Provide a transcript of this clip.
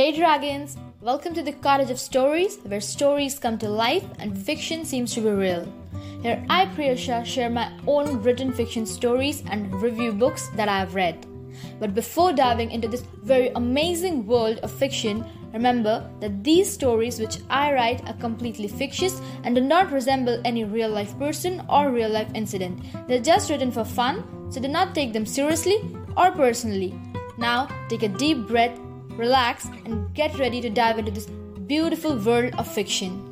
Hey dragons! Welcome to the Cottage of Stories, where stories come to life and fiction seems to be real. Here I, Priyasha, share my own written fiction stories and review books that I have read. But before diving into this very amazing world of fiction, remember that these stories which I write are completely fictitious and do not resemble any real life person or real life incident. They're just written for fun, so do not take them seriously or personally. Now, take a deep breath, relax, and get ready to dive into this beautiful world of fiction.